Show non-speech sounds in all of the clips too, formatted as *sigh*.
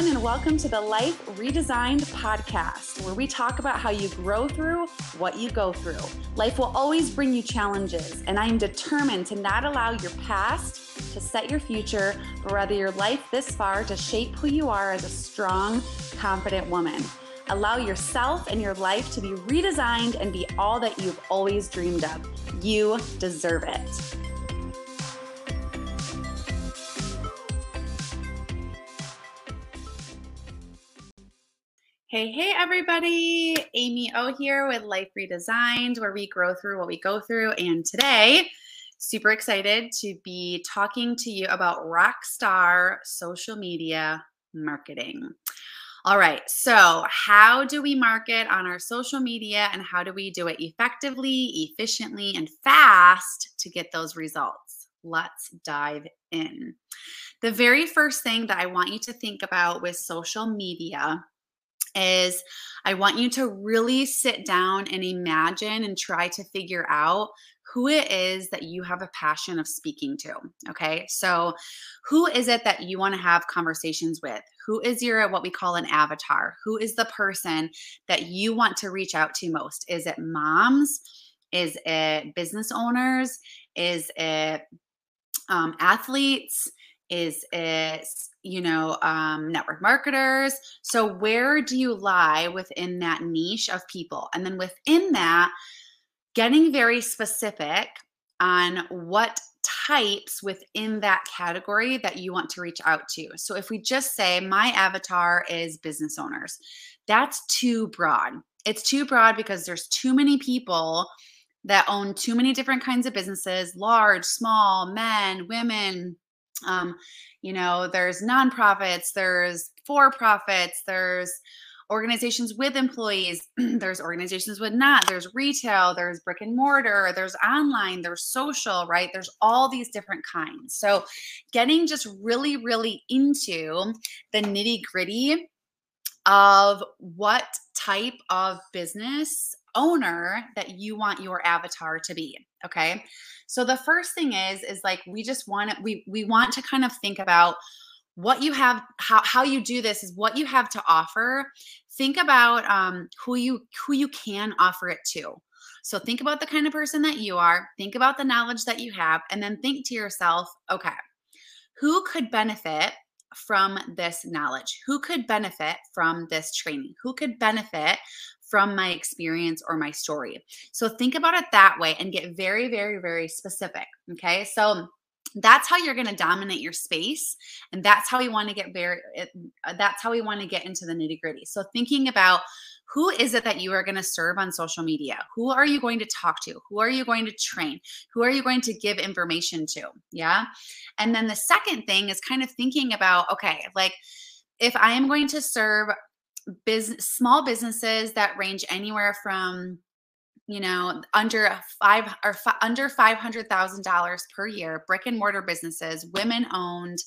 everyone, and welcome to the Life Redesigned podcast, where we talk about how you grow through what you go through. Life will always bring you challenges, and I am determined to not allow your past to set your future, but rather your life this far to shape who you are as a strong, confident woman. Allow yourself and your life to be redesigned and be all that you've always dreamed of. You deserve it. Hey, hey, everybody. Amy O here with Life Redesigned, where we grow through what we go through. And today, super excited to be talking to you about rockstar social media marketing. All right, so how do we market on our social media and how do we do it effectively, efficiently, and fast to get those results? Let's dive in. The very first thing that I want you to think about with social media is I want you to really sit down and imagine and try to figure out who it is that you have a passion of speaking to. Okay. So, who is it that you want to have conversations with? Who is your what we call an avatar? Who is the person that you want to reach out to most? Is it moms? Is it business owners? Is it um, athletes? Is it you know, um, network marketers. So, where do you lie within that niche of people? And then within that, getting very specific on what types within that category that you want to reach out to. So, if we just say my avatar is business owners, that's too broad. It's too broad because there's too many people that own too many different kinds of businesses large, small, men, women. Um, you know, there's nonprofits, there's for profits, there's organizations with employees, *clears throat* there's organizations with not, there's retail, there's brick and mortar, there's online, there's social, right? There's all these different kinds. So, getting just really, really into the nitty gritty of what type of business owner that you want your avatar to be okay? So the first thing is is like we just want to we we want to kind of think about what you have how, how you do this is what you have to offer. Think about um, who you who you can offer it to. So think about the kind of person that you are think about the knowledge that you have and then think to yourself okay who could benefit from this knowledge? Who could benefit from this training? Who could benefit from my experience or my story. So think about it that way and get very, very, very specific. Okay. So that's how you're going to dominate your space and that's how we want to get very uh, that's how we want to get into the nitty gritty so thinking about who is it that you are going to serve on social media who are you going to talk to who are you going to train who are you going to give information to yeah and then the second thing is kind of thinking about okay like if i am going to serve business small businesses that range anywhere from you know under five or f- under five hundred thousand dollars per year brick and mortar businesses women owned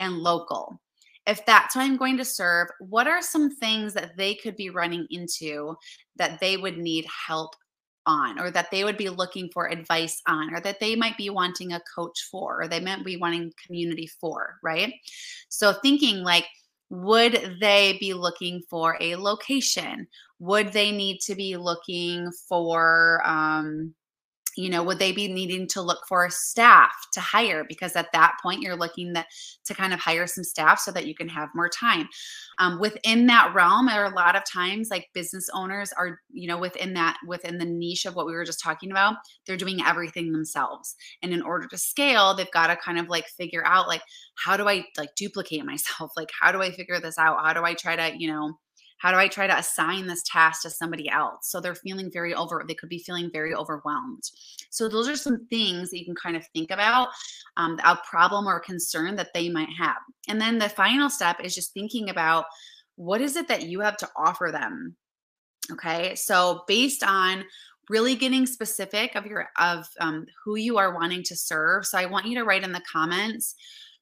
and local. If that's what i'm going to serve what are some things that they could be running into that they would need help on or that they would be looking for advice on or that they might be wanting a coach for or they might be wanting community for right? So thinking like would they be looking for a location? Would they need to be looking for, um, you know, would they be needing to look for staff to hire? Because at that point, you're looking that, to kind of hire some staff so that you can have more time. Um, within that realm, there are a lot of times like business owners are, you know, within that, within the niche of what we were just talking about, they're doing everything themselves. And in order to scale, they've got to kind of like figure out like, how do I like duplicate *laughs* myself? Like, how do I figure this out? How do I try to, you know, how do I try to assign this task to somebody else? So they're feeling very over, they could be feeling very overwhelmed. So those are some things that you can kind of think about um, a problem or concern that they might have. And then the final step is just thinking about what is it that you have to offer them? Okay. So based on really getting specific of your of um, who you are wanting to serve so i want you to write in the comments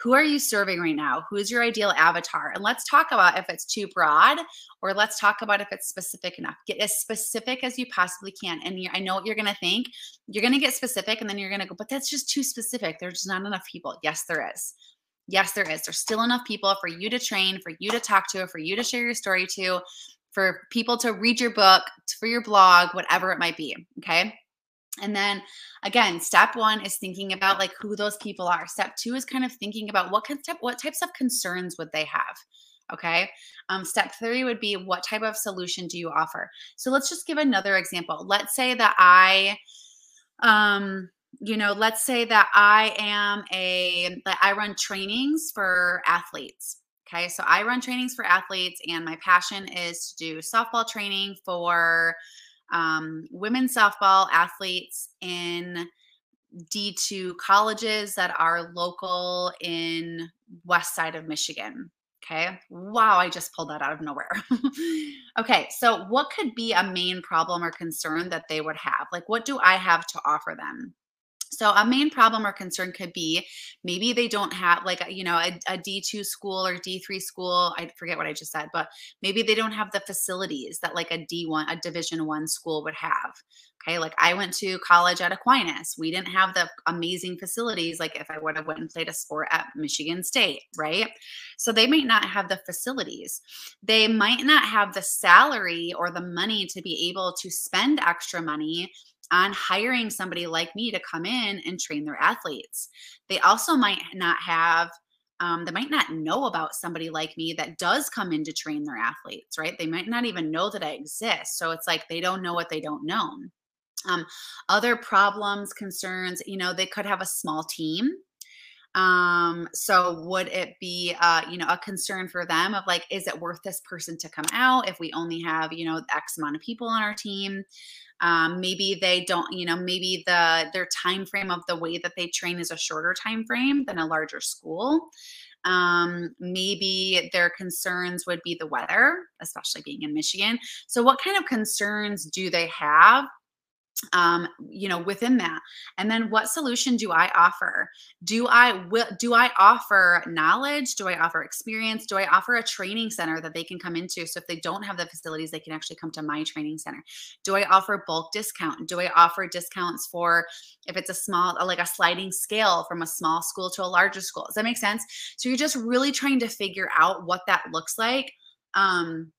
who are you serving right now? Who's your ideal avatar? And let's talk about if it's too broad or let's talk about if it's specific enough. Get as specific as you possibly can. And I know what you're going to think. You're going to get specific and then you're going to go, but that's just too specific. There's just not enough people. Yes, there is. Yes, there is. There's still enough people for you to train, for you to talk to, for you to share your story to, for people to read your book, for your blog, whatever it might be. Okay. And then again, step one is thinking about like who those people are. Step two is kind of thinking about what of, what types of concerns would they have. Okay. Um, step three would be what type of solution do you offer? So let's just give another example. Let's say that I, um, you know, let's say that I am a, that I run trainings for athletes. Okay. So I run trainings for athletes, and my passion is to do softball training for um, women's softball athletes in D2 colleges that are local in west side of Michigan. Okay. Wow, I just pulled that out of nowhere. *laughs* okay. So, what could be a main problem or concern that they would have? Like, what do I have to offer them? So a main problem or concern could be maybe they don't have like you know a a D2 school or D3 school. I forget what I just said, but maybe they don't have the facilities that like a D1 a division 1 school would have. Okay? Like I went to college at Aquinas. We didn't have the amazing facilities like if I would have went and played a sport at Michigan State, right? So they might not have the facilities. They might not have the salary or the money to be able to spend extra money on hiring somebody like me to come in and train their athletes. They also might not have um, they might not know about somebody like me that does come in to train their athletes, right? They might not even know that I exist. So it's like they don't know what they don't know. Um, other problems, concerns, you know, they could have a small team. Um, so would it be, uh, you know, a concern for them of like, is it worth this person to come out if we only have, you know, X amount of people on our team? um, maybe they don't you know maybe the their time frame of the way that they train is a shorter time frame than a larger school. Um, maybe their concerns would be the weather especially being in michigan. So what kind of concerns do they have um you know within that. And then what solution do i offer? Do i will do i offer knowledge? Do i offer experience? Do i offer a training center that they can come into? So if they don't have the facilities they can actually come to my training center. Do i offer bulk discount? Do i offer discounts for if it's a small like a sliding scale from a small school to a larger school? Does that make sense? So you're just really trying to figure out what that looks like um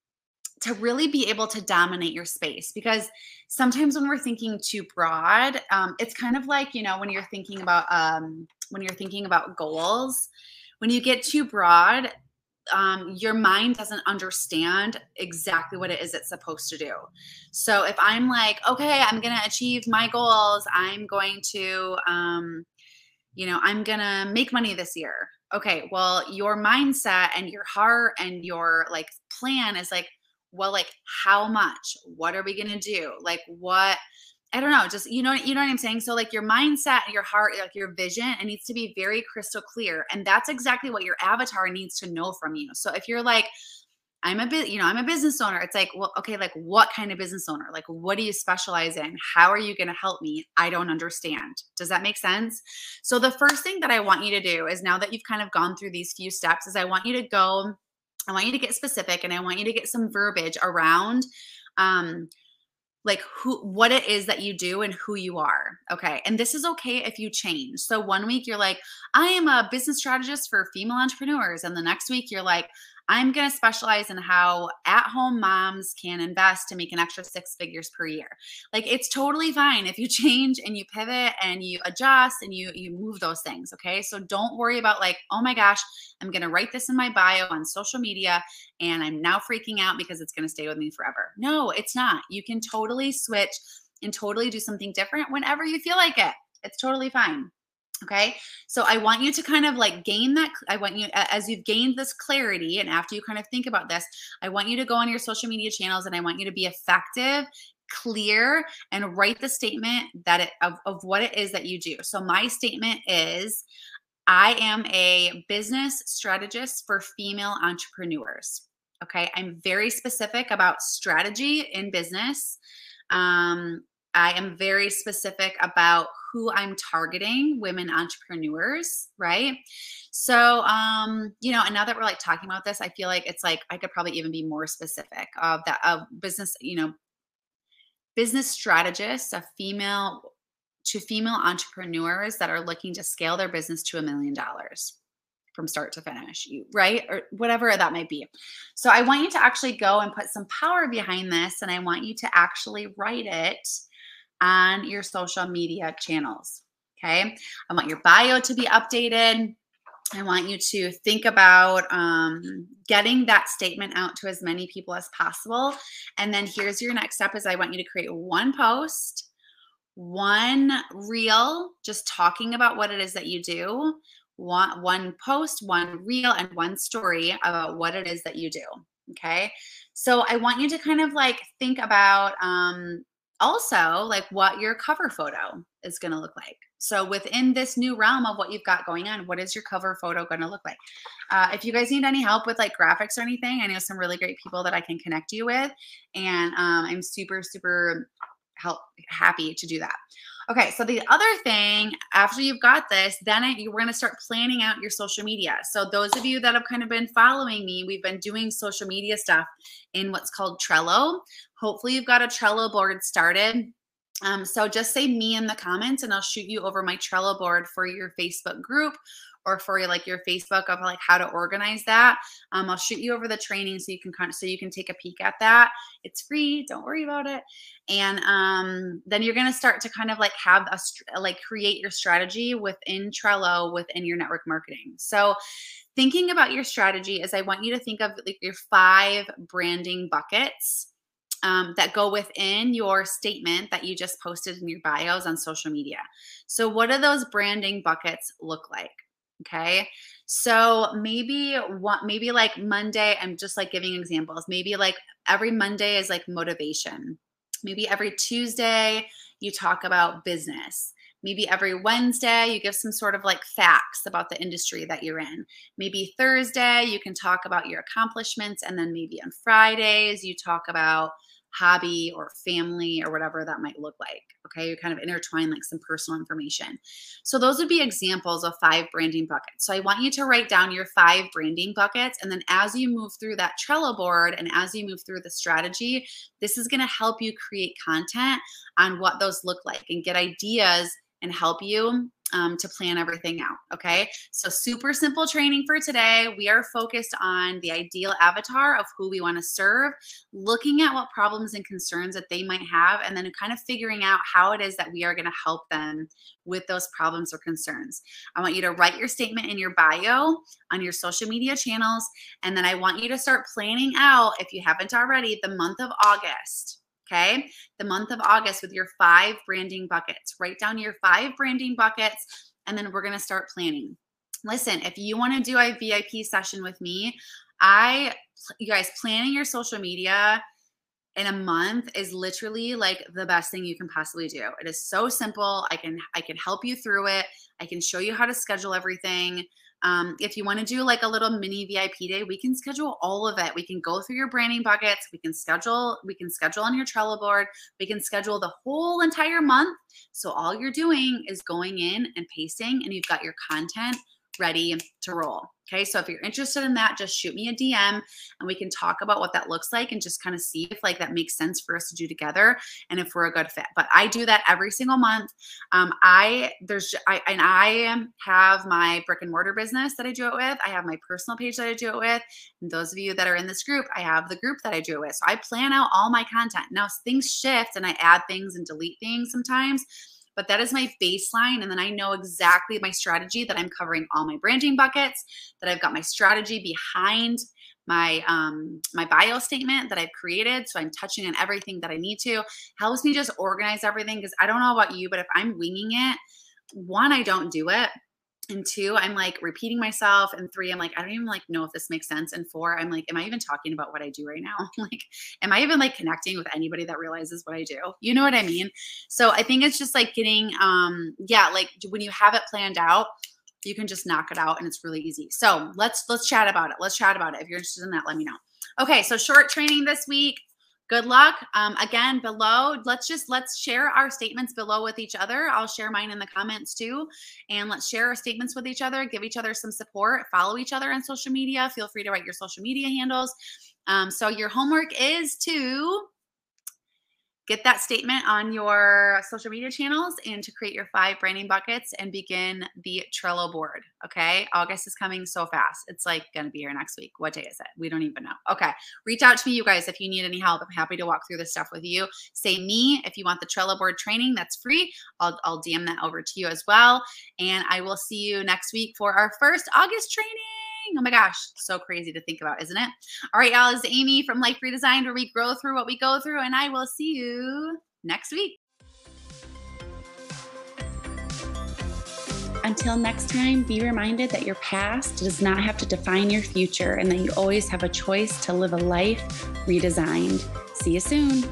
to really be able to dominate your space because sometimes when we're thinking too broad um, it's kind of like you know when you're thinking about um, when you're thinking about goals when you get too broad um, your mind doesn't understand exactly what it is it's supposed to do. So if i'm like okay i'm gonna achieve my goals i'm going to um, you know i'm gonna make money this year. Okay well your mindset and your heart and your like plan is like well like how much? What are we going to do? Like what i don't know just you know you know what i'm saying? So like your mindset your heart like your vision it needs to be very crystal clear and that's exactly what your avatar needs to know from you. So if you're like i'm a bit you know i'm a business owner it's like well okay like what kind of business owner? Like what do you specialize in? How are you going to help me? I don't understand. Does that make sense? So the first thing that i want you to do is now that you've kind of gone through these few steps is i want you to go I want you to get specific and I want you to get some verbiage around um like who what it is that you do and who you are. Okay. And this is okay if you change. So one week you're like, I am a business strategist for female entrepreneurs and the next week you're like, I'm going to specialize in how at home moms can invest to make an extra six figures per year. Like it's totally fine if you *laughs* change and you pivot and you adjust and you you move those things, okay? So don't worry about like, "Oh my gosh, I'm going to write this in my bio on social media and I'm now freaking out because it's going to stay with me forever." No, it's not. You can totally switch and totally do something different whenever you feel like it. It's totally fine. Okay. So I want you to kind of like gain that. I want you, as you've gained this clarity, and after you kind of think about this, I want you to go on your social media channels and I want you to be effective, clear, and write the statement that it of, of what it is that you do. So my statement is I am a business strategist for female entrepreneurs. Okay. I'm very specific about strategy in business. Um, I am very specific about who I'm targeting, women entrepreneurs, right? So, um, you know, and now that we're like talking about this, I feel like it's like I could probably even be more specific of that of business, you know, business strategists, a female to female entrepreneurs that are looking to scale their business to a million dollars. from start to finish, right? Or whatever that might be. So I want you to actually go and put some power behind this, and I want you to actually write it on your social media channels. Okay. I want your bio to be updated. I want you to think about um, getting that statement out to as many people as possible. And then here's your next step is I want you to create one post, one reel, just talking about what it is that you do, one, one post, one reel, and one story about what it is that you do. Okay. So I want you to kind of like think about um, also like what your cover photo is going to look like. So within this new realm of what you've got going on, what is your cover photo going to look like? Uh, if you guys need any help with like graphics or anything, I know some really great people that I can connect you with, and um, I'm super super help happy to do that. Okay, so the other thing after you've got this, then I, you're going to start planning out your social media. So those of you that have kind of been following me, we've been doing social media stuff in what's called Trello. Hopefully, you've got a Trello board started. Um, so just say me in the comments and I'll shoot you over my Trello board for your Facebook group or for your, like your Facebook of like how to organize that. Um, I'll shoot you over the training so you can kind of, so you can take a peek at that. It's free. Don't worry about it. And um, then you're going to start to kind of like have a, like create your strategy within Trello within your network marketing. So thinking about your strategy is I want you to think of like your five branding buckets um, that go within your statement that you just posted in your bios on social media. So, what do those branding buckets look like? Okay. So maybe what maybe like Monday, I'm just like giving examples. Maybe like every Monday is like motivation. Maybe every Tuesday you talk about business. Maybe every Wednesday you give some sort of like facts about the industry that you're in. Maybe Thursday you can talk about your accomplishments. And then maybe on Fridays you talk about hobby or family or whatever that might look like. Okay. You kind of intertwine like some personal information. So, those would be examples of five branding buckets. So, I want you to write down your five branding buckets. And then, as you move through that Trello board and as you move through the strategy, this is going to help you create content on what those look like and get ideas and help you um, to plan everything out. Okay. So, super simple training for today. We are focused on the ideal avatar of who we want to serve, looking at what problems and concerns that they might have, and then kind of figuring out how it is that we are going to help them with those problems or concerns. I want you to write your statement in your bio on your social media channels. And then I want you to start planning out, if you haven't already, the month of August Okay. The month of August with your five branding buckets. Write down your five branding buckets and then we're going to start planning. Listen, if you want to do a VIP session with me, I, you guys, planning your social media in a month is literally like the best thing you can possibly do. It is so simple. I can I can help you through it. I can show you how to schedule everything. Um, if you want to do like a little mini VIP day, we can schedule all of it. We can go through your branding buckets. We can schedule, we can schedule on your Trello board. We can schedule the whole entire month. So all you're doing is going in and pasting and you've got your content ready to roll. Okay, so if you're interested in that, just shoot me a DM and we can talk about what that looks like and just kind of see if like that makes sense for us to do together and if we're a good fit. But I do that every single month. Um, I there's I and I have my brick and mortar business that I do it with. I have my personal page that I do it with. And those of you that are in this group, I have the group that I do it with. So I plan out all my content. Now things shift and I add things and delete things sometimes but that is my baseline. And then I know exactly my strategy that I'm covering all my branding buckets, that I've got my strategy behind my um my bio statement that I've created so I'm touching on everything that I need to helps me just organize everything because I don't know about you but if I'm winging it one I don't do it and two i'm like repeating myself and three i'm like i don't even like know if this makes sense and four i'm like am i even talking about what i do right now? *laughs* Like am i even like connecting with anybody that realizes what i do? You know what i mean? So i think it's just like getting um yeah like when you have it planned out you can just knock it out and it's really easy. So let's let's chat about it let's chat about it. If you're interested in that let me know. Okay so short training this week good luck. Um, again below let's just let's share our statements below with each other. I'll share mine in the comments too. And let's share our statements with each other give each other some support follow each other on social media. Feel free to write your social media handles. Um, so your homework is to get that statement on your social media channels and to create your five branding buckets and begin the Trello board. Okay. August is coming so fast. It's like going to be here next week. What day is it? We don't even know. Okay. Reach out to me, you guys, if you need any help. I'm happy to walk through this stuff with you. Say me if you want the Trello board training. That's free. I'll, I'll DM that over to you as well. And I will see you next week for our first August training. Oh my gosh, so crazy to think about, isn't it? All right, y'all, is Amy from Life Redesigned, where we grow through what we go through, and I will see you next week. Until next time, be reminded that your past does not have to define your future and that you always have a choice to live a life redesigned. See you soon.